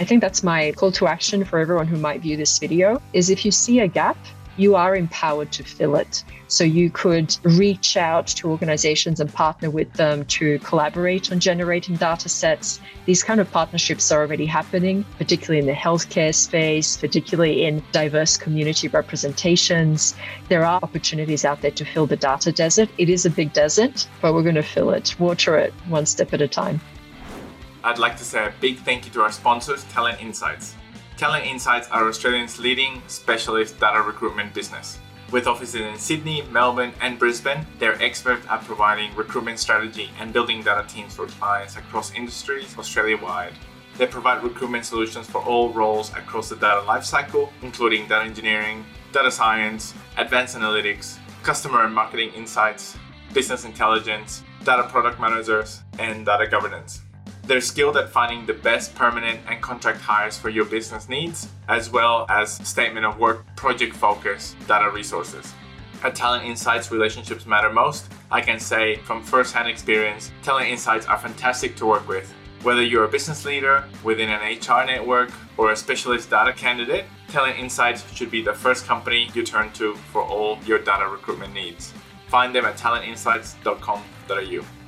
I think that's my call to action for everyone who might view this video is if you see a gap, you are empowered to fill it. So you could reach out to organizations and partner with them to collaborate on generating data sets. These kind of partnerships are already happening, particularly in the healthcare space, particularly in diverse community representations. There are opportunities out there to fill the data desert. It is a big desert, but we're going to fill it, water it one step at a time. I'd like to say a big thank you to our sponsors, Talent Insights. Talent Insights are Australia's leading specialist data recruitment business. With offices in Sydney, Melbourne, and Brisbane, they're experts at providing recruitment strategy and building data teams for clients across industries Australia wide. They provide recruitment solutions for all roles across the data lifecycle, including data engineering, data science, advanced analytics, customer and marketing insights, business intelligence, data product managers, and data governance. They're skilled at finding the best permanent and contract hires for your business needs, as well as statement of work, project focus, data resources. At Talent Insights, relationships matter most. I can say from firsthand experience, Talent Insights are fantastic to work with. Whether you're a business leader within an HR network or a specialist data candidate, Talent Insights should be the first company you turn to for all your data recruitment needs. Find them at talentinsights.com.au.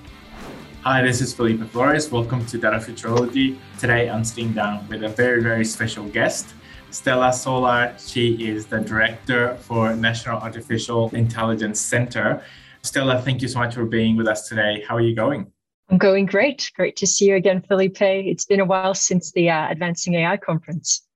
Hi, this is Felipe Flores. Welcome to Data Futurology. Today I'm sitting down with a very, very special guest, Stela Solar. She is the director for National Artificial Intelligence Center. Stela, thank you so much for being with us today. How are you going? I'm going great. Great to see you again, Felipe. It's been a while since the uh, Advancing AI conference.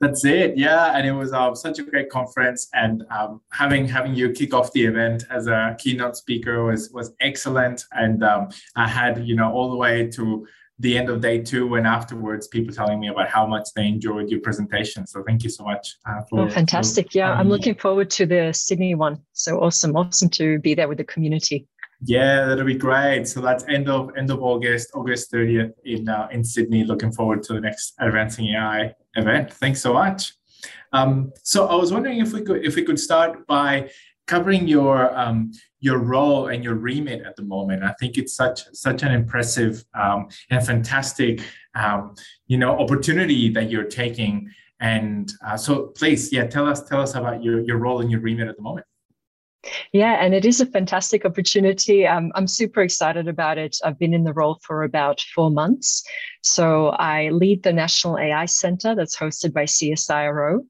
That's it, yeah. And it was um, such a great conference, and um, having having you kick off the event as a keynote speaker was was excellent. And um, I had you know all the way to the end of day two and afterwards people telling me about how much they enjoyed your presentation so thank you so much uh, for, oh, fantastic for, yeah i'm looking forward to the sydney one so awesome awesome to be there with the community yeah, that'll be great. So that's end of end of August, August 30th in uh, in Sydney. Looking forward to the next Advancing AI event. Thanks so much. Um, so I was wondering if we could if we could start by covering your um, your role and your remit at the moment. I think it's such such an impressive um, and fantastic um, you know opportunity that you're taking. And uh, so please, yeah, tell us tell us about your your role and your remit at the moment. Yeah, and it is a fantastic opportunity. Um, I'm super excited about it. I've been in the role for about four months. So I lead the National AI Center that's hosted by CSIRO.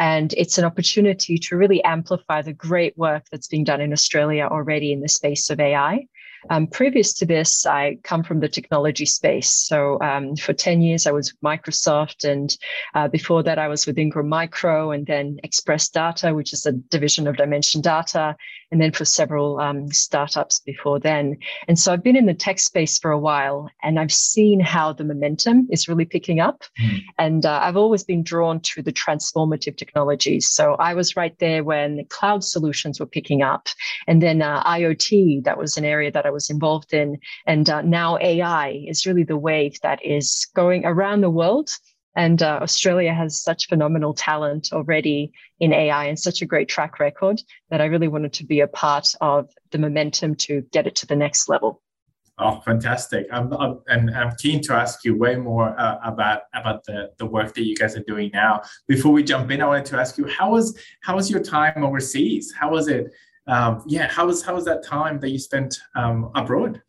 And it's an opportunity to really amplify the great work that's being done in Australia already in the space of AI. Um, previous to this, I come from the technology space. So um, for 10 years, I was with Microsoft. And uh, before that, I was with Ingram Micro and then Express Data, which is a division of Dimension Data and then for several um, startups before then. And so I've been in the tech space for a while and I've seen how the momentum is really picking up. Mm. And uh, I've always been drawn to the transformative technologies. So I was right there when cloud solutions were picking up. And then uh, IoT, that was an area that I was involved in. And uh, now AI is really the wave that is going around the world and uh, Australia has such phenomenal talent already in AI and such a great track record that I really wanted to be a part of the momentum to get it to the next level. Oh, fantastic! I'm, I'm and I'm keen to ask you way more uh, about about the, the work that you guys are doing now. Before we jump in, I wanted to ask you how was how was your time overseas? How was it? Um, yeah, how was how was that time that you spent um, abroad?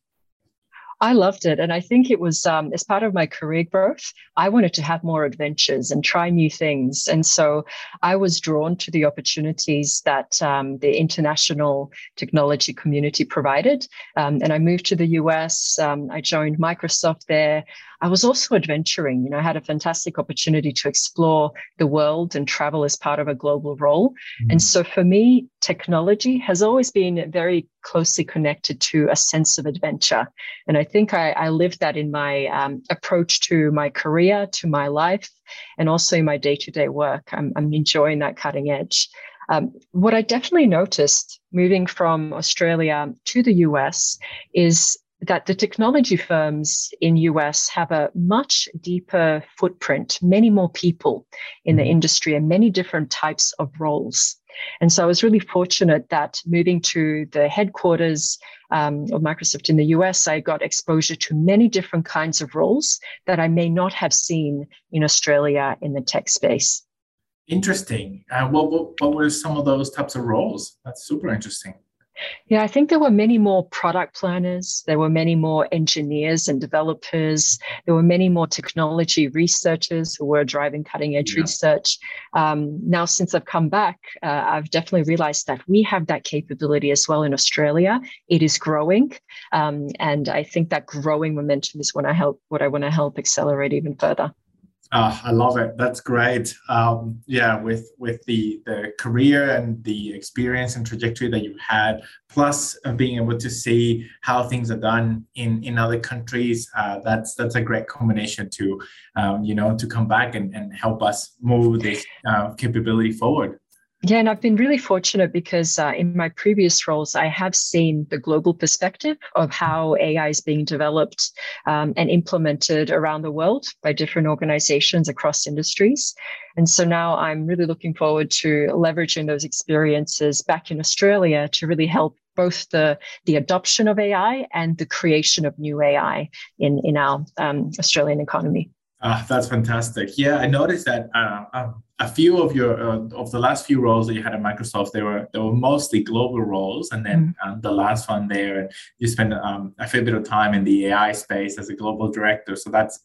I loved it. And I think it was um, as part of my career growth, I wanted to have more adventures and try new things. And so I was drawn to the opportunities that um, the international technology community provided. Um, and I moved to the US. Um, I joined Microsoft there. I was also adventuring. You know, I had a fantastic opportunity to explore the world and travel as part of a global role. Mm-hmm. And so for me, technology has always been very closely connected to a sense of adventure. And I think I, I lived that in my um, approach to my career, to my life, and also in my day to day work. I'm, I'm enjoying that cutting edge. Um, what I definitely noticed moving from Australia to the US is that the technology firms in US have a much deeper footprint, many more people in the mm-hmm. industry and many different types of roles. And so I was really fortunate that moving to the headquarters um, of Microsoft in the US, I got exposure to many different kinds of roles that I may not have seen in Australia in the tech space. Interesting. Uh, what, what, what were some of those types of roles? That's super interesting. Yeah, I think there were many more product planners. There were many more engineers and developers. There were many more technology researchers who were driving cutting edge yeah. research. Um, now, since I've come back, uh, I've definitely realized that we have that capability as well in Australia. It is growing. Um, and I think that growing momentum is what I help, what I want to help accelerate even further. Uh, I love it. That's great. Um, yeah, with with the the career and the experience and trajectory that you had, plus uh, being able to see how things are done in in other countries, uh, that's that's a great combination to, um, you know, to come back and, and help us move this uh, capability forward. Yeah, and I've been really fortunate because uh, in my previous roles, I have seen the global perspective of how AI is being developed um, and implemented around the world by different organizations across industries. And so now I'm really looking forward to leveraging those experiences back in Australia to really help both the, the adoption of AI and the creation of new AI in, in our um, Australian economy. Uh, that's fantastic. Yeah, I noticed that uh, um, a few of your uh, of the last few roles that you had at Microsoft, they were they were mostly global roles, and then mm-hmm. um, the last one there, you spent um, a fair bit of time in the AI space as a global director. So that's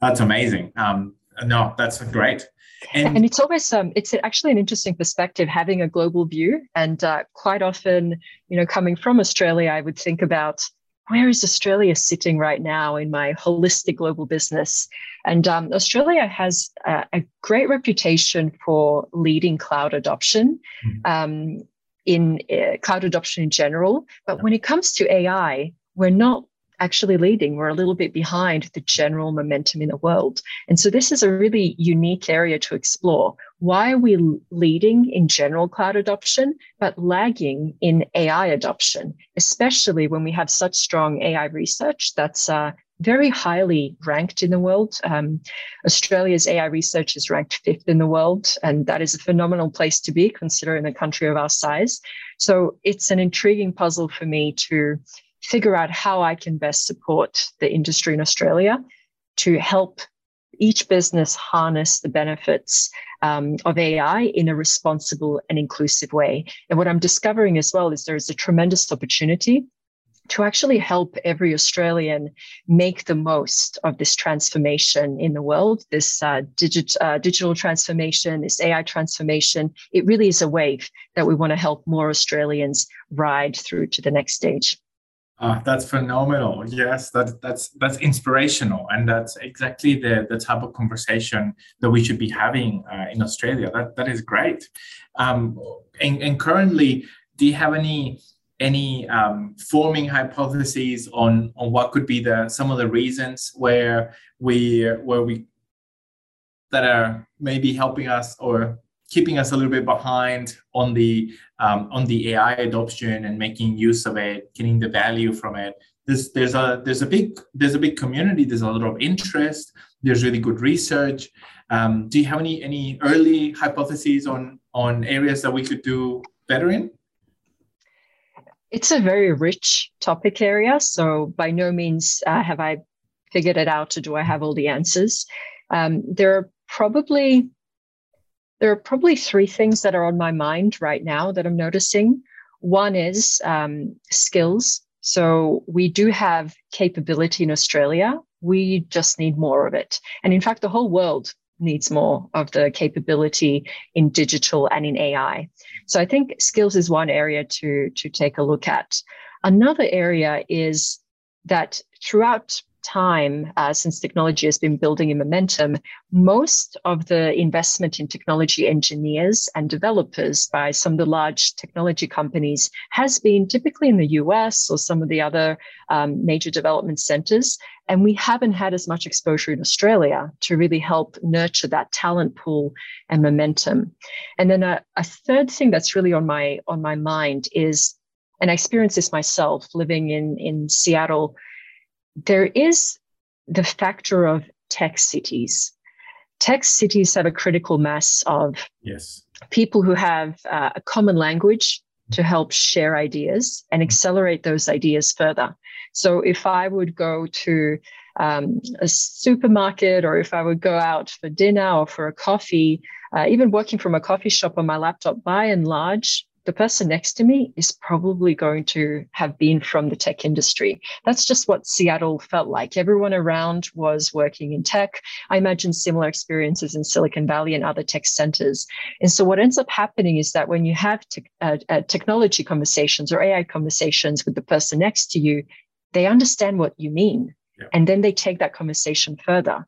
that's amazing. Um, no, that's great. And, and, it's always um, it's actually an interesting perspective having a global view. And uh, quite often, you know, coming from Australia, I would think about where is Australia sitting right now in my holistic global business? And um, Australia has a, a, great reputation for leading cloud adoption. Mm-hmm. Um, in uh, cloud adoption in general. But when it comes to AI, we're not actually leading. We're a little bit behind the general momentum in the world. And so this is a really unique area to explore. Why are we leading in general cloud adoption, but lagging in AI adoption, especially when we have such strong AI research that's uh, very highly ranked in the world. Um, Australia's AI research is ranked fifth in the world, and that is a phenomenal place to be considering a country of our size. So it's an intriguing puzzle for me to figure out how I can best support the industry in Australia to help each business harness the benefits um, of AI in a responsible and inclusive way. And what I'm discovering as well is there's a tremendous opportunity to actually help every Australian make the most of this transformation in the world, this uh, digit, uh, digital transformation, this AI transformation. It really is a wave that we want to help more Australians ride through to the next stage. Uh, that's phenomenal. Yes, that, that's that's inspirational, and that's exactly the, the type of conversation that we should be having uh, in Australia. That that is great. Um, and, and currently, do you have any any um, forming hypotheses on on what could be the some of the reasons where we where we that are maybe helping us or keeping us a little bit behind on the um, on the AI adoption and making use of it, getting the value from it. There's there's a there's a big there's a big community. There's a lot of interest. There's really good research. Um, do you have any any early hypotheses on on areas that we could do better in? It's a very rich topic area. So by no means uh, have I figured it out, or do I have all the answers. Um, there are probably there are probably three things that are on my mind right now that I'm noticing. One is um, skills. So we do have capability in Australia. We just need more of it. And in fact, the whole world needs more of the capability in digital and in AI. So I think skills is one area to, to take a look at. Another area is that throughout time uh, since technology has been building in momentum, most of the investment in technology engineers and developers by some of the large technology companies has been typically in the US or some of the other um, major development centers. And we haven't had as much exposure in Australia to really help nurture that talent pool and momentum. And then a, a third thing that's really on my on my mind is, and I experienced this myself living in in Seattle there is the factor of tech cities. Tech cities have a critical mass of yes people who have uh, a common language to help share ideas and accelerate those ideas further. So if I would go to um, a supermarket or if I would go out for dinner or for a coffee, uh, even working from a coffee shop on my laptop, by and large, the person next to me is probably going to have been from the tech industry. That's just what Seattle felt like. Everyone around was working in tech. I imagine similar experiences in Silicon Valley and other tech centers. And so, what ends up happening is that when you have te- uh, uh, technology conversations or AI conversations with the person next to you, they understand what you mean. Yeah. And then they take that conversation further.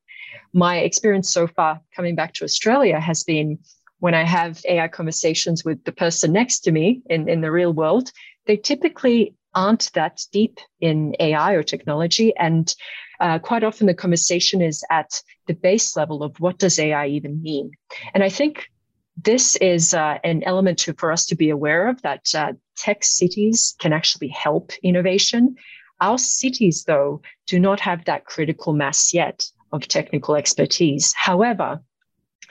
My experience so far coming back to Australia has been when I have AI conversations with the person next to me in, in the real world, they typically aren't that deep in AI or technology. And uh, quite often the conversation is at the base level of what does AI even mean? And I think this is uh, an element to, for us to be aware of that uh, tech cities can actually help innovation. Our cities, though, do not have that critical mass yet of technical expertise. However,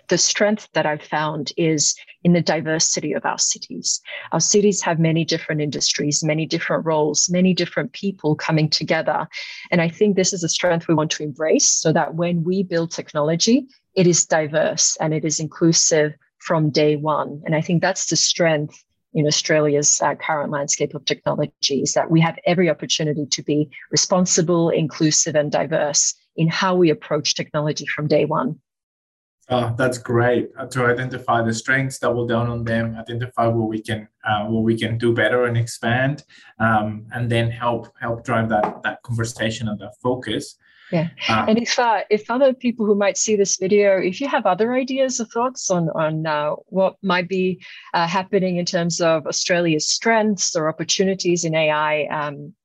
the strength that I've found is in the diversity of our cities. Our cities have many different industries, many different roles, many different people coming together. And I think this is a strength we want to embrace so that when we build technology, it is diverse and it is inclusive from day one. And I think that's the strength in Australia's uh, current landscape of technology is that we have every opportunity to be responsible, inclusive, and diverse in how we approach technology from day one. Oh, that's great uh, to identify the strengths, double down on them, identify what we can uh, what we can do better and expand, um, and then help help drive that that conversation and that focus. Yeah, uh, and if uh, if other people who might see this video, if you have other ideas or thoughts on on uh, what might be uh, happening in terms of Australia's strengths or opportunities in AI, um,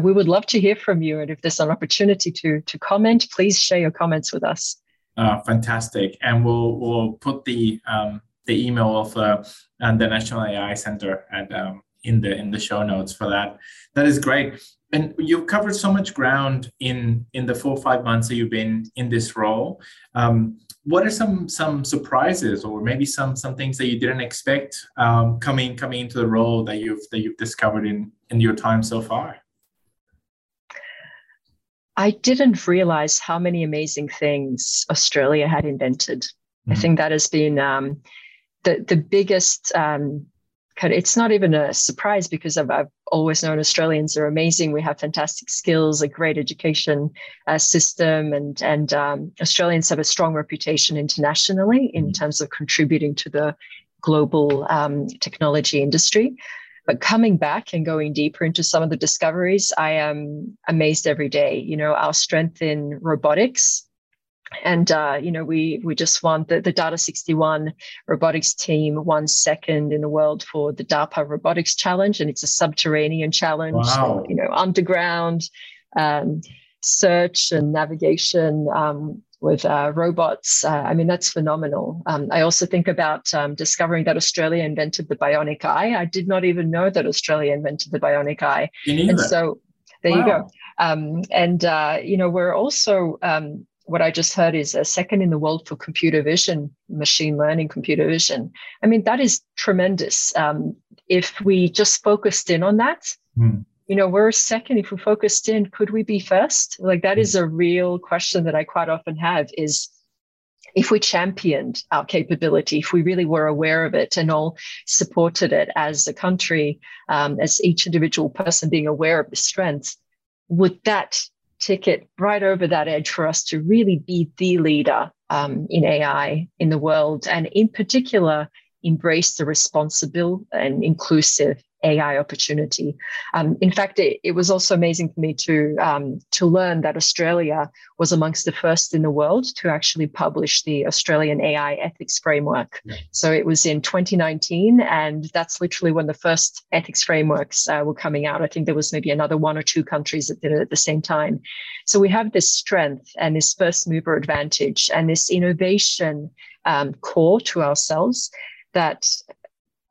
we would love to hear from you. And if there's an opportunity to to comment, please share your comments with us. Uh, fantastic, and we'll we'll put the um, the email of uh, the National AI Center and um, in the in the show notes for that. That is great, and you've covered so much ground in in the four five months that you've been in this role. Um, what are some some surprises, or maybe some some things that you didn't expect um, coming coming into the role that you've that you've discovered in in your time so far? I didn't realize how many amazing things Australia had invented. Mm-hmm. I think that has been um, the the biggest. Um, kind of, it's not even a surprise because I've, I've, always known Australians are amazing. We have fantastic skills, a great education uh, system, and and um, Australians have a strong reputation internationally in mm-hmm. terms of contributing to the global um, technology industry. But coming back and going deeper into some of the discoveries, I am amazed every day. You know, our strength in robotics. And uh, you know, we we just won the, the Data 61 robotics team won second in the world for the DARPA Robotics Challenge, and it's a subterranean challenge. Wow. you know, underground um, search and navigation um, with uh, robots. Uh, I mean, that's phenomenal. Um, I also think about um, discovering that Australia invented the bionic eye. I did not even know that Australia invented the bionic eye. And so there wow. you go. Um, and, uh, you know, we're also, um, what I just heard is a second in the world for computer vision, machine learning, computer vision. I mean, that is tremendous. Um, if we just focused in on that, mm you know, we're second. If we focused in, could we be first? Like that is a real question that I quite often have is if we championed our capability, if we really were aware of it and all supported it as a country, um, as each individual person being aware of the strengths, would that ticket right over that edge for us to really be the leader um, in AI in the world, and in particular, embrace the responsible and inclusive AI opportunity. Um, in fact, it, it, was also amazing for me to um, to learn that Australia was amongst the first in the world to actually publish the Australian AI ethics framework. Yeah. So it was in 2019, and that's literally when the first ethics frameworks uh, were coming out. I think there was maybe another one or two countries that did it at the same time. So we have this strength and this first mover advantage and this innovation um, core to ourselves that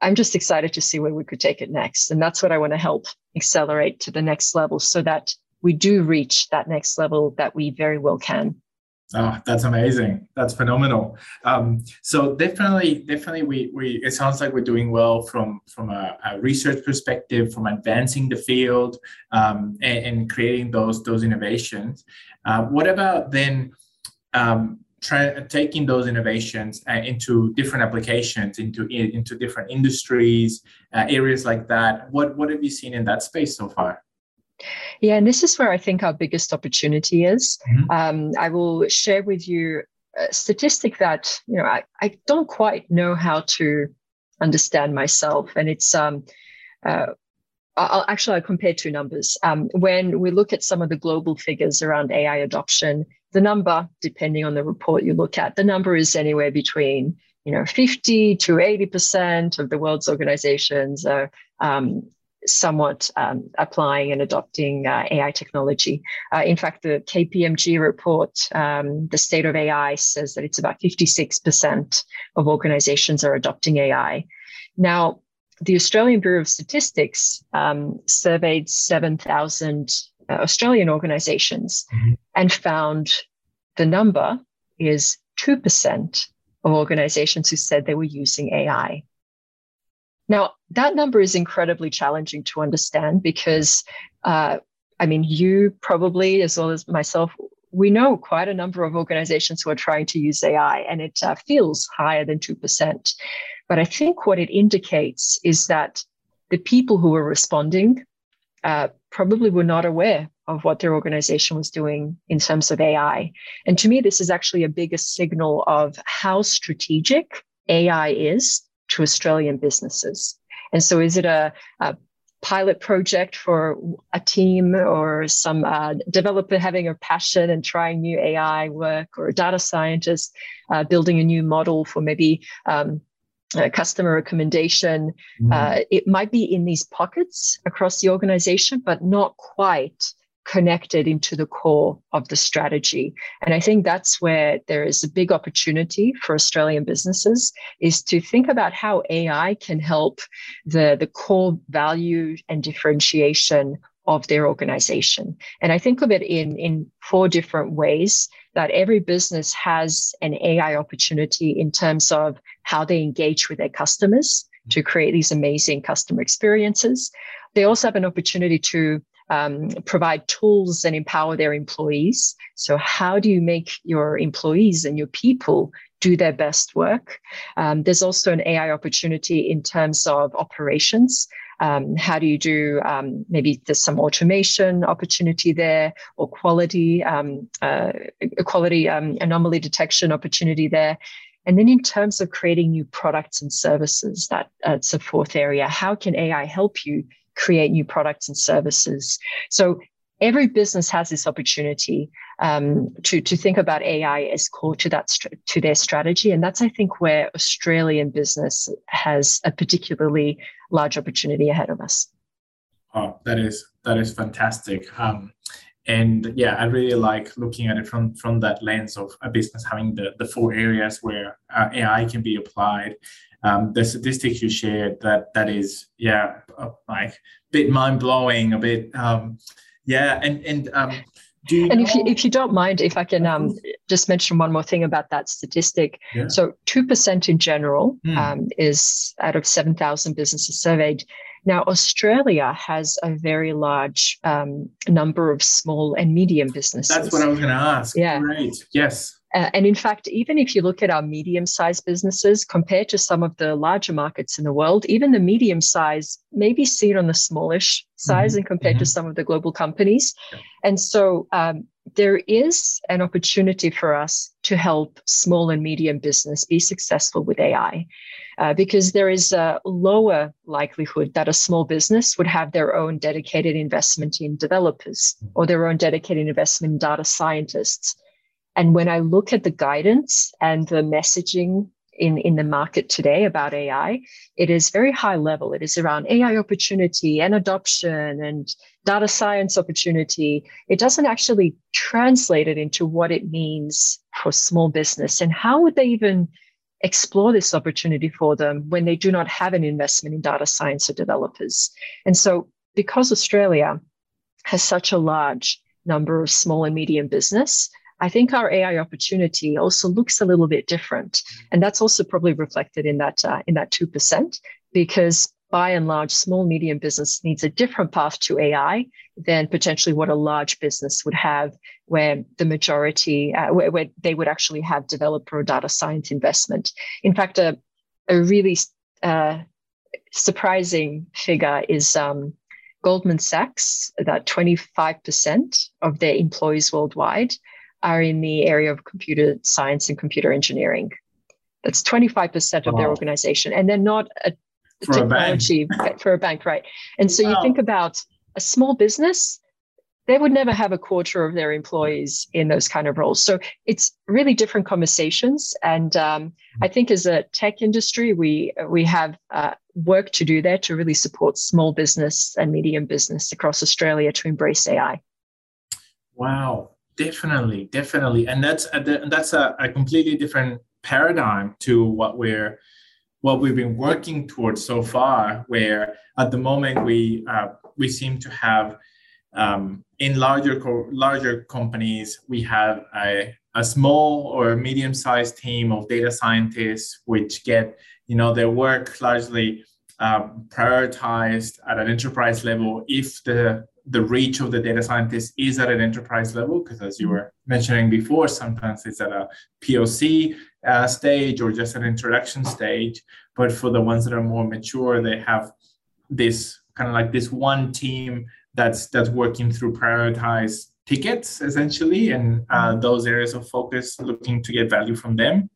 I'm just excited to see where we could take it next. And that's what I want to help accelerate to the next level so that we do reach that next level that we very well can. Oh, that's amazing. That's phenomenal. Um, so definitely, definitely, we we it sounds like we're doing well from from a, a research perspective, from advancing the field um, and, and, creating those those innovations. Uh, what about then? Um, taking those innovations uh, into different applications, into into different industries, uh, areas like that. What what have you seen in that space so far? Yeah, and this is where I think our biggest opportunity is. Mm-hmm. Um, I will share with you a statistic that you know I, I don't quite know how to understand myself, and it's um, uh, I'll actually I'll compare two numbers. Um, when we look at some of the global figures around AI adoption, the number, depending on the report you look at, the number is anywhere between you know 50 to 80 percent of the world's organizations are um, somewhat um, applying and adopting uh, AI technology. Uh, in fact, the KPMG report, um, the state of AI, says that it's about 56% of organizations are adopting AI. Now, the Australian Bureau of Statistics um, surveyed 7,000 uh, Australian organizations mm-hmm. and found the number is 2% of organizations who said they were using AI. Now, that number is incredibly challenging to understand because, uh, I mean, you probably, as well as myself, we know quite a number of organizations who are trying to use AI, and it uh, feels higher than 2%. But I think what it indicates is that the people who are responding uh, probably were not aware of what their organization was doing in terms of AI. And to me, this is actually a bigger signal of how strategic AI is to Australian businesses. And so, is it a, a pilot project for a team or some uh, developer having a passion and trying new AI work, or a data scientist uh, building a new model for maybe um, customer recommendation? Mm. Uh, it might be in these pockets across the organization, but not quite connected into the core of the strategy. And I think that's where there is a big opportunity for Australian businesses is to think about how AI can help the, the core value and differentiation of their organization. And I think of it in, in four different ways that every business has an AI opportunity in terms of how they engage with their customers to create these amazing customer experiences. They also have an opportunity to um, provide tools and empower their employees. So, how do you make your employees and your people do their best work? Um, there's also an AI opportunity in terms of operations. Um, how do you do um, maybe there's some automation opportunity there or quality um, uh, quality um, anomaly detection opportunity there and then in terms of creating new products and services that that's a fourth area how can ai help you create new products and services. So every business has this opportunity um, to to think about AI as core to that to their strategy, and that's I think where Australian business has a particularly large opportunity ahead of us. Oh, that is that is fantastic. Um, and yeah, I really like looking at it from from that lens of a business having the the four areas where uh, AI can be applied um, the statistics you shared that that is yeah uh, like a bit mind blowing, a bit um, yeah, and and um, do and know- if you if you don't mind, if I can um, just mention one more thing about that statistic. Yeah. So two percent in general mm. um, is out of seven thousand businesses surveyed. Now, Australia has a very large um, number of small and medium businesses. That's what I was going to ask. Yeah. Great. Yes. Uh, and in fact, even if you look at our medium sized businesses compared to some of the larger markets in the world, even the medium size may be seen on the smallish size mm-hmm. and compared mm-hmm. to some of the global companies. Yeah. And so um, there is an opportunity for us to help small and medium business be successful with AI. Uh, because there is a lower likelihood that a small business would have their own dedicated investment in developers mm-hmm. or their own dedicated investment in data scientists and when I look at the guidance and the messaging in, in the market today about AI, it is very high level. It is around AI opportunity and adoption and data science opportunity. It doesn't actually translate it into what it means for small business and how would they even explore this opportunity for them when they do not have an investment in data science or developers. And so because Australia has such a large number of small and medium business, I think our AI opportunity also looks a little bit different, and that's also probably reflected in that uh, in that two percent because by and large, small medium business needs a different path to AI than potentially what a large business would have, where the majority, uh, where, where, they would actually have developer or data science investment. In fact, a, a really uh, surprising figure is um, Goldman Sachs, that 25% of their employees worldwide are in the area of computer science and computer engineering. That's 25% of wow. their organization. And they're not a for technology a for a bank, right? And so you think about a small business, they would never have a quarter of their employees in those kind of roles. So it's really different conversations. And um, I think as a tech industry, we we have uh, work to do there to really support small business and medium business across Australia to embrace AI. Wow, definitely, definitely, and that's a, that's a, a completely different paradigm to what we're what we've been working towards so far, where at the moment we uh, we seem to have um, in larger co- larger companies we have a, a small or medium sized team of data scientists which get you know their work largely um, prioritized at an enterprise level if the the reach of the data scientist is at an enterprise level because as you were mentioning before sometimes it's at a poc uh, stage or just an introduction stage. But for the ones that are more mature they have this kind of like this one team that's that's working through prioritized tickets essentially and uh, those areas of focus looking to get value from them.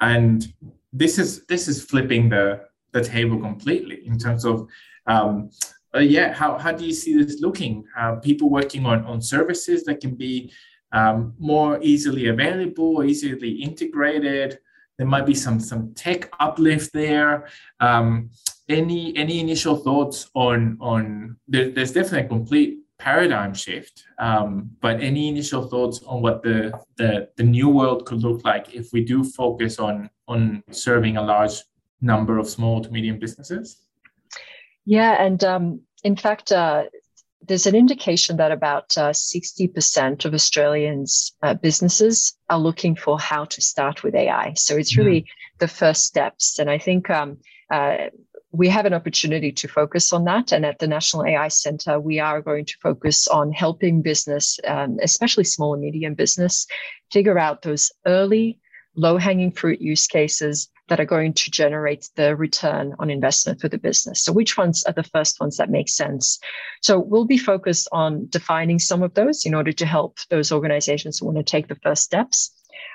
And this is this is flipping the the table completely in terms of um, uh, yeah how, how do you see this looking? Uh, people working on on services that can be um, more easily available easily integrated. There might be some some tech uplift there. Um, any any initial thoughts on on there, there's definitely a complete paradigm shift um, but any initial thoughts on what the, the the new world could look like if we do focus on on serving a large number of small to medium businesses? Yeah and um, in fact uh, there's an indication that about uh, 60% of Australians uh, businesses are looking for how to start with AI. So it's really mm. the first steps. And I think um, uh, we have an opportunity to focus on that. And at the National AI Center, we are going to focus on helping business, um, especially small and medium business, figure out those early low hanging fruit use cases that are going to generate the return on investment for the business. So, which ones are the first ones that make sense? So, we'll be focused on defining some of those in order to help those organizations who want to take the first steps.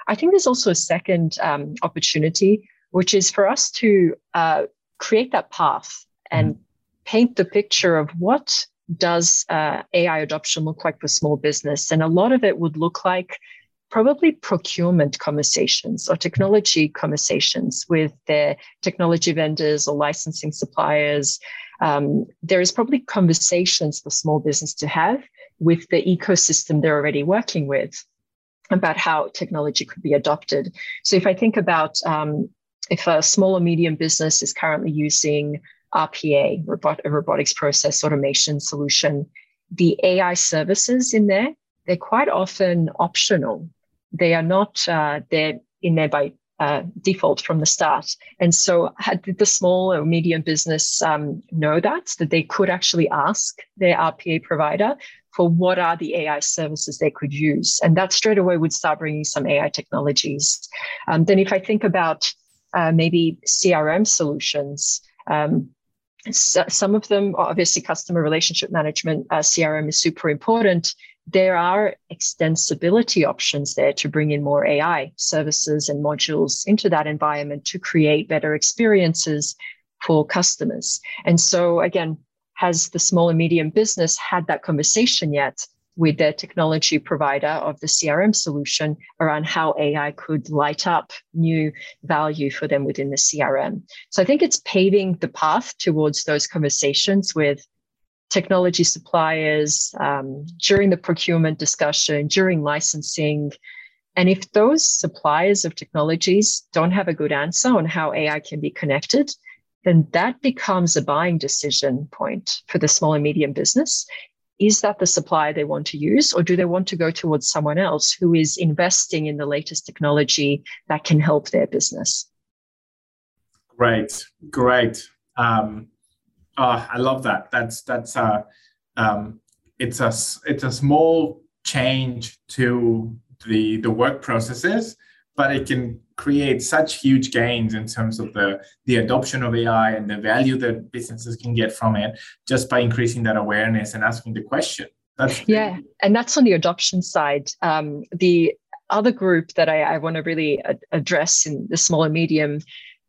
I think there's also a second um, opportunity, which is for us to uh, create that path and mm-hmm. paint the picture of what does uh, AI adoption look like for small business? And a lot of it would look like probably procurement conversations or technology conversations with their technology vendors or licensing suppliers. Um, there is probably conversations for small business to have with the ecosystem they're already working with about how technology could be adopted. So if I think about um, if a small or medium business is currently using RPA, robot, robotics process automation solution, the AI services in there, they're quite often optional. They are not, uh, they're in there by uh, default from the start. And so, had the small or medium business um, know that, that they could actually ask their RPA provider for what are the AI services they could use. And that straight away would start bringing some AI technologies. Um, then, if I think about uh, maybe CRM solutions. Um, so some of them, obviously, customer relationship management, uh, CRM is super important. There are extensibility options there to bring in more AI services and modules into that environment to create better experiences for customers. And so, again, has the small and medium business had that conversation yet? with their technology provider of the CRM solution around how AI could light up new value for them within the CRM. So I think it's paving the path towards those conversations with technology suppliers um, during the procurement discussion, during licensing. And if those suppliers of technologies don't have a good answer on how AI can be connected, then that becomes a buying decision point for the small and medium business is that the supplier they want to use, or do they want to go towards someone else who is investing in the latest technology that can help their business? Great, great. Um, oh, I love that. That's that's a um, it's a it's a small change to the the work processes, but it can create such huge gains in terms of the the adoption of AI and the value that businesses can get from it just by increasing that awareness and asking the question. That's yeah, and that's on the adoption side. Um, the other group that I, I want to really address in the small and medium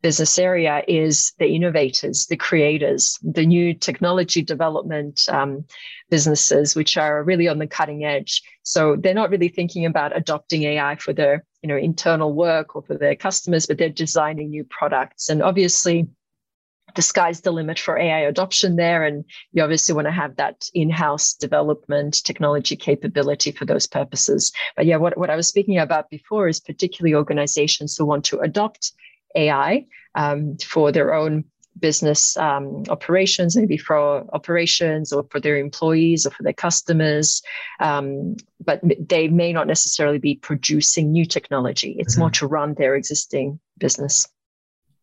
business area is the innovators, the creators, the new technology development um, businesses, which are really on the cutting edge. So they're not really thinking about adopting AI for their you know internal work or for their customers, but they're designing new products. And obviously, the sky's the limit for AI adoption there. And you obviously want to have that in-house development technology capability for those purposes. But yeah, what, what I was speaking about before is particularly organizations who want to adopt AI um, for their own business um, operations, maybe for operations or for their employees or for their customers. Um, but they may not necessarily be producing new technology. It's mm-hmm. more to run their existing business.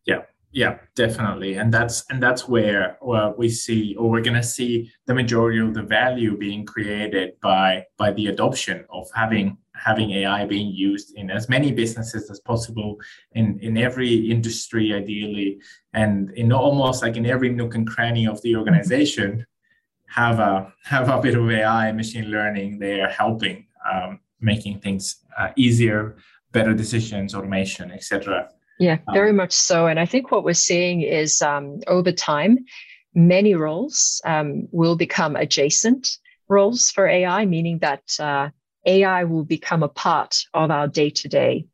Yeah, yeah, definitely, and that's and that's where well, we see, or we're going to see the majority of the value being created by by the adoption of having having AI being used in as many businesses as possible in in every industry, ideally, and in almost like in every nook and cranny of the organization, have a have a bit of AI, machine learning there helping, um, making things uh, easier, better decisions, automation, etc. Yeah, um, very um, much so. And I think what we're seeing is um, over time, many roles um, will become adjacent roles for AI, meaning that uh, AI will become a part of our day to day.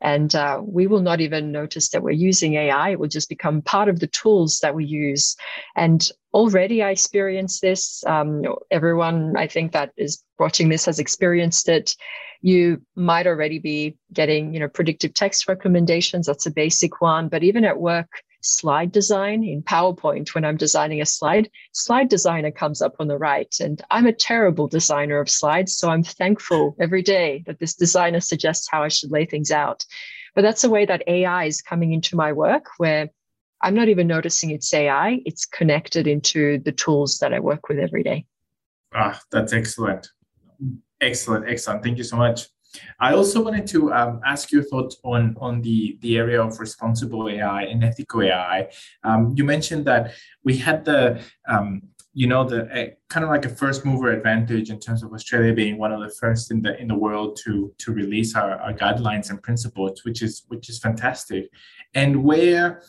And uh, we will not even notice that we're using AI. It will just become part of the tools that we use. And already I experienced this. Um, everyone, I think, that is watching this has experienced it you might already be getting you know predictive text recommendations that's a basic one but even at work slide design in powerpoint when i'm designing a slide slide designer comes up on the right and i'm a terrible designer of slides so i'm thankful every day that this designer suggests how i should lay things out but that's a way that ai is coming into my work where i'm not even noticing it's ai it's connected into the tools that i work with every day ah that's excellent Excellent, excellent. Thank you so much. I also wanted to um, ask your thoughts on on the the area of responsible AI and ethical AI. Um, you mentioned that we had the um, you know the uh, kind of like a first mover advantage in terms of Australia being one of the first in the in the world to to release our, our guidelines and principles, which is which is fantastic. And where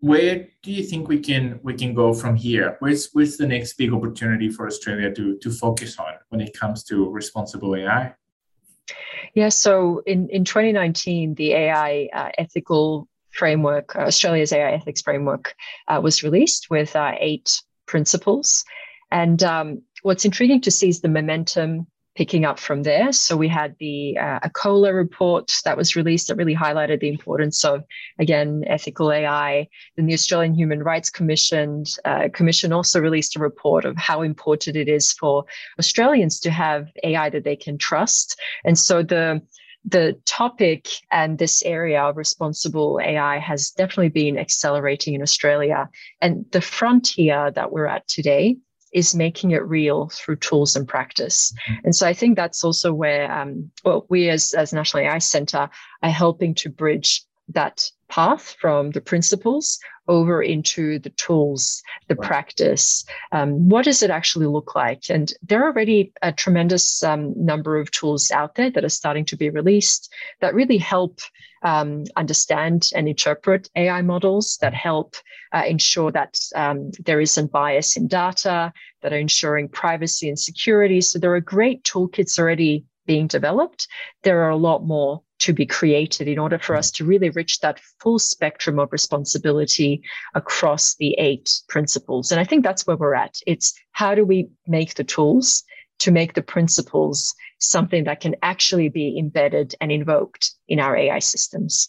where do you think we can we can go from here? Where's where's the next big opportunity for Australia to to focus on when it comes to responsible AI? Yeah, so in in 2019, the AI uh, ethical framework, uh, Australia's AI ethics framework, uh, was released with uh, eight principles. And um, what's intriguing to see is the momentum picking up from there. So we had the uh, ACOLA report that was released that really highlighted the importance of, again, ethical AI. Then the Australian Human Rights Commission uh, Commission also released a report of how important it is for Australians to have AI that they can trust. And so the the topic and this area of responsible AI has definitely been accelerating in Australia. And the frontier that we're at today is making it real through tools and practice. Mm-hmm. And so I think that's also where um, well, we as, as National AI Center are helping to bridge that path from the principles over into the tools, the right. practice. Um, what does it actually look like? And there are already a tremendous um, number of tools out there that are starting to be released that really help um, understand and interpret AI models, that help uh, ensure that um, there isn't bias in data, that are ensuring privacy and security. So there are great toolkits already being developed. There are a lot more to be created in order for us to really reach that full spectrum of responsibility across the eight principles. And I think that's where we're at. It's how do we make the tools to make the principles something that can actually be embedded and invoked in our AI systems?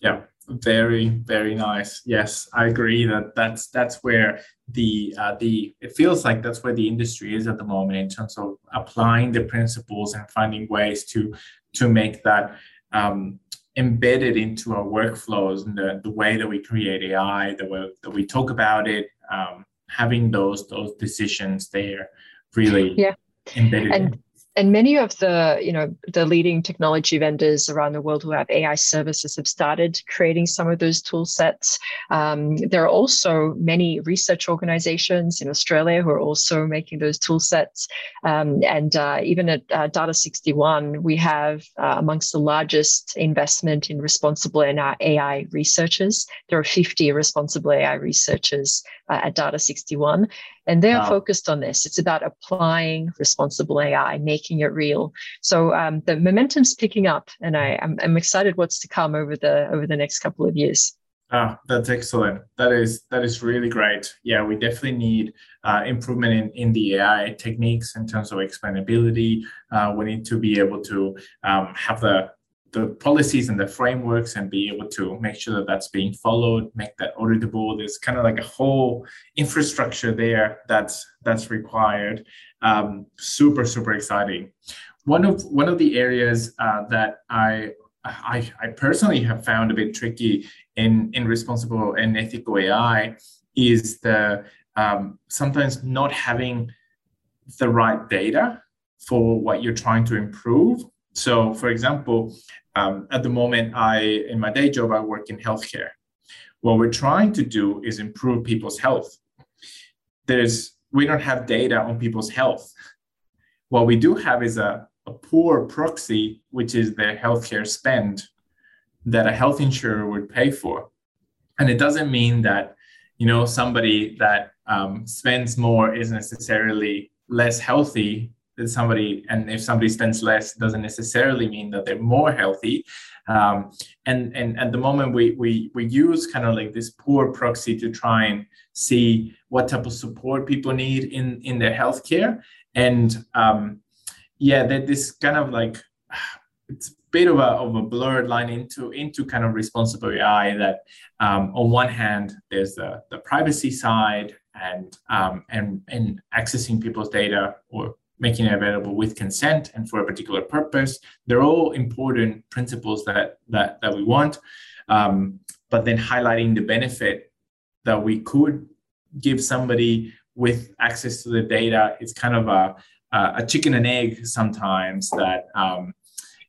Yeah, very very nice yes i agree that that's that's where the uh, the it feels like that's where the industry is at the moment in terms of applying the principles and finding ways to to make that um, embedded into our workflows and the, the way that we create ai the way that we talk about it um, having those those decisions there really yeah. embedded and in and many of the you know the leading technology vendors around the world who have ai services have started creating some of those tool sets. Um, there are also many research organizations in australia who are also making those tool sets. Um, and uh, even at uh, data 61 we have uh, amongst the largest investment in responsible ai researchers. There are 50 responsible ai researchers uh, at data 61 and they're wow. focused on this. It's about applying responsible AI, making it real. So um, the momentum's picking up, and I, I'm, I'm excited what's to come over the over the next couple of years. Ah, that's excellent. That is that is really great. Yeah, we definitely need uh, improvement in, in the AI techniques in terms of explainability. Uh, we need to be able to um, have the the policies and the frameworks and be able to make sure that that's being followed, make that auditable. There's kind of like a whole infrastructure there that's that's required. Um, super super exciting. One of one of the areas uh, that I, I I personally have found a bit tricky in in responsible and ethical AI is the um, sometimes not having the right data for what you're trying to improve so, for example, um, at the moment, I in my day job I work in healthcare. What we're trying to do is improve people's health. There's we don't have data on people's health. What we do have is a, a poor proxy, which is their healthcare spend that a health insurer would pay for. And it doesn't mean that you know somebody that um, spends more is necessarily less healthy somebody and if somebody spends less doesn't necessarily mean that they're more healthy. Um, and and at the moment we we we use kind of like this poor proxy to try and see what type of support people need in in their healthcare. And um, yeah that this kind of like it's a bit of a, of a blurred line into into kind of responsible AI that um, on one hand there's the, the privacy side and um, and and accessing people's data or making it available with consent and for a particular purpose. They're all important principles that that that we want, um, but then highlighting the benefit that we could give somebody with access to the data. It's kind of a a chicken and egg sometimes. That um,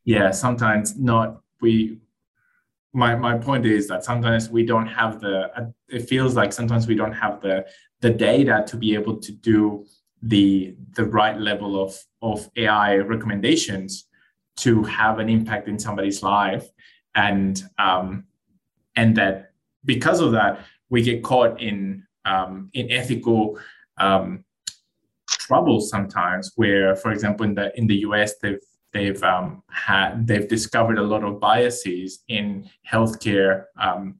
yeah, sometimes not we. My, my point is that sometimes we don't have the it feels like sometimes we don't have the the data to be able to do the the right level of of AI recommendations to have an impact in somebody's life, and um, and that because of that we get caught in um, in ethical um, trouble sometimes. Where, for example, in the in the US, they've they've um, had they've discovered a lot of biases in healthcare um,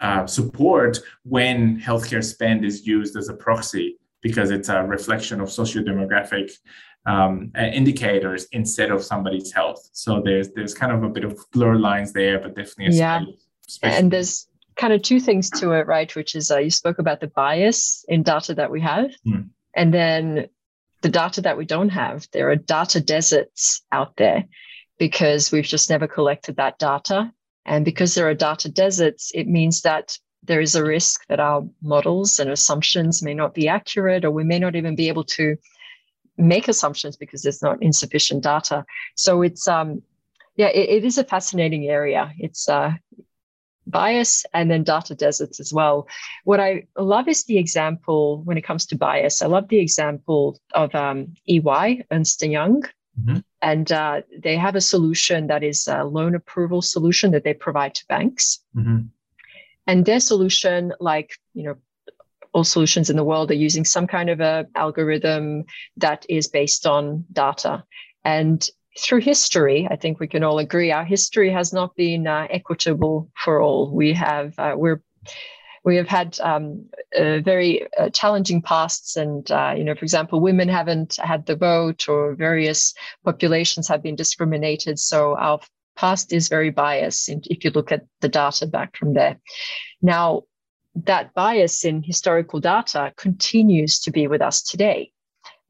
uh, support when healthcare spend is used as a proxy because it's a reflection of socio-demographic um, indicators instead of somebody's health. So there's there's kind of a bit of blur lines there, but definitely yeah. And there's kind of two things to it, right? Which is uh, you spoke about the bias in data that we have, hmm. and then the data that we don't have. There are data deserts out there because we've just never collected that data. And because there are data deserts, it means that there is a risk that our models and assumptions may not be accurate, or we may not even be able to make assumptions because there's not insufficient data. So it's um, yeah, it, it is a fascinating area. It's uh, bias and then data deserts as well. What I love is the example when it comes to bias. I love the example of um, EY, Ernst Young. Mm-hmm. And uh, they have a solution that is a loan approval solution that they provide to banks. Mm-hmm. And their solution, like, you know, all solutions in the world are using some kind of a algorithm that is based on data. And through history, I think we can all agree our history has not been uh, equitable for all. We have uh, we're we have had um, uh, very challenging pasts, and uh, you know, for example, women haven't had the vote, or various populations have been discriminated. So our past is very biased if you look at the data back from there. Now, that bias in historical data continues to be with us today.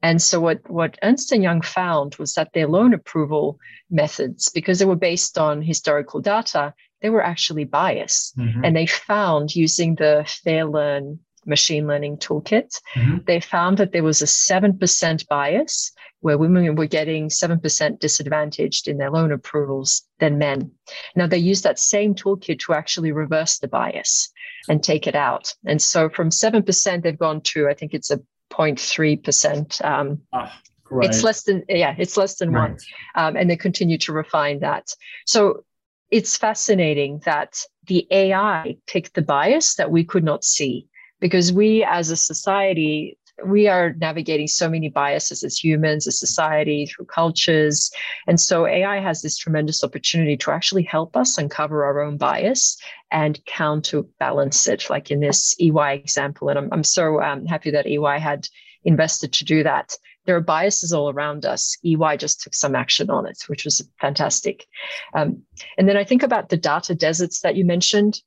And so what, what Ernst & Young found was that their loan approval methods, because they were based on historical data, they were actually biased. Mm-hmm. And they found using the FairLearn machine learning toolkit, mm-hmm. they found that there was a 7% bias where women were getting 7% disadvantaged in their loan approvals than men. Now, they used that same toolkit to actually reverse the bias and take it out. And so from 7%, they've gone to, I think it's a 0.3%. Um, ah, It's less than, yeah, it's less than right. one. Um, and they continue to refine that. So it's fascinating that the AI picked the bias that we could not see because we as a society we are navigating so many biases as humans, as society, through cultures. And so AI has this tremendous opportunity to actually help us uncover our own bias and counterbalance it, like in this EY example. And I'm, I'm so um, happy that EY had invested to do that. There are biases all around us. EY just took some action on it, which was fantastic. Um, and then I think about the data deserts that you mentioned.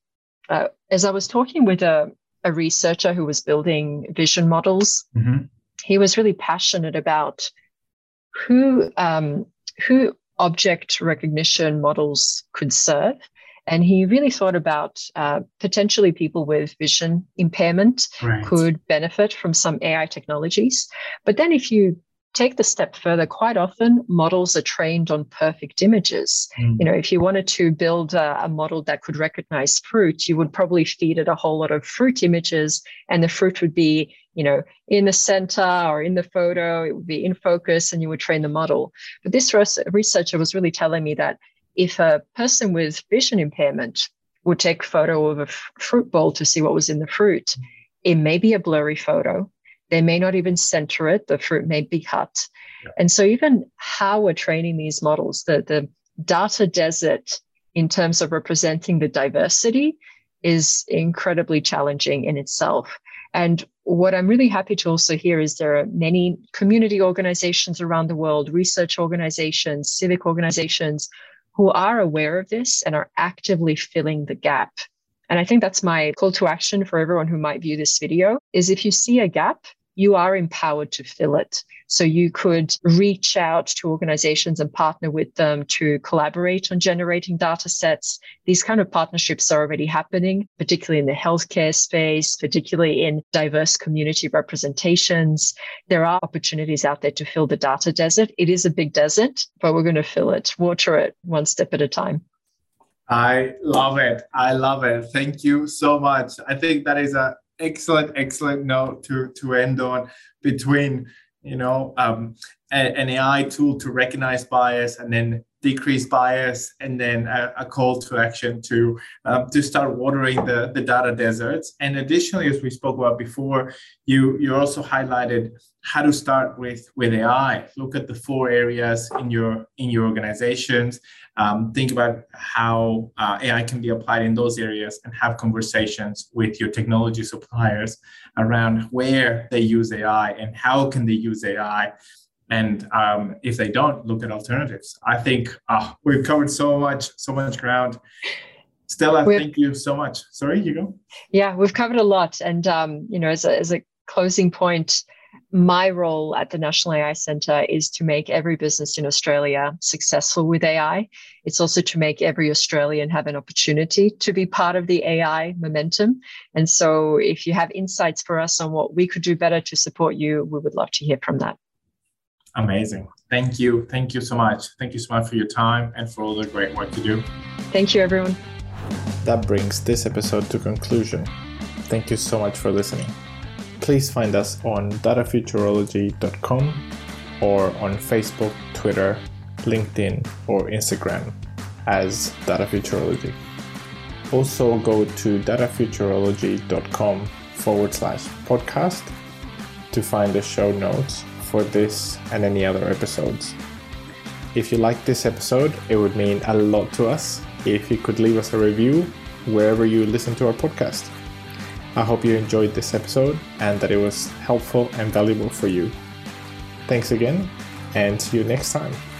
Uh, as I was talking with a, a researcher who was building vision models. Mm-hmm. He was really passionate about who um, who object recognition models could serve. And he really thought about uh, potentially people with vision impairment right. could benefit from some AI technologies. But then, if you take the step further, quite often models are trained on perfect images. Mm. You know, if you wanted to build a, a, model that could recognize fruit, you would probably feed it a whole lot of fruit images, and the fruit would be, you know, in the center or in the photo, it would be in focus, and you would train the model. But this researcher was really telling me that if a person with vision impairment would take a photo of a f- fruit bowl to see what was in the fruit, it may be a blurry photo they may not even center it. The fruit may be cut. Yeah. And so even how we're training these models, the, the data desert in terms of representing the diversity is incredibly challenging in itself. And what I'm really happy to also hear is there are many community organizations around the world, research organizations, civic organizations who are aware of this and are actively filling the gap. And I think that's my call to action for everyone who might view this video is if you see a gap, you are empowered to fill it. So you could reach out to organizations and partner with them to collaborate on generating data sets. These kind of partnerships are already happening, particularly in the healthcare space, particularly in diverse community representations. There are opportunities out there to fill the data desert. It is a big desert, but we're going to fill it, water it one step at a time. I love it. I love it. Thank you so much. I think that is a excellent, excellent note to to end on between you know um, an AI tool to recognize bias and then decrease bias, and then a, a call to action to um, to start watering the the data deserts. And additionally, as we spoke about before, you you also highlighted how to start with with AI. Look at the four areas in your in your organizations um, think about how uh, AI can be applied in those areas and have conversations with your technology suppliers around where they use AI and how can they use AI. And um, if they don't, look at alternatives. I think uh, we've covered so much, so much ground. Stela, we've, thank you so much. Sorry, you go. Yeah, we've covered a lot. And, um, you know, as a, as a closing point, my role at the National AI Centre is to make every business in Australia successful with AI. It's also to make every Australian have an opportunity to be part of the AI momentum. And so, if you have insights for us on what we could do better to support you, we would love to hear from that. Amazing. Thank you. Thank you so much. Thank you so much for your time and for all the great work you do. Thank you, everyone. That brings this episode to conclusion. Thank you so much for listening please find us on datafuturology.com or on Facebook, Twitter, LinkedIn, or Instagram as Data Futurology. Also, go to datafuturology.com forward slash podcast to find the show notes for this and any other episodes. If you like this episode, it would mean a lot to us if you could leave us a review wherever you listen to our podcast. I hope you enjoyed this episode and that it was helpful and valuable for you. Thanks again, and see you next time.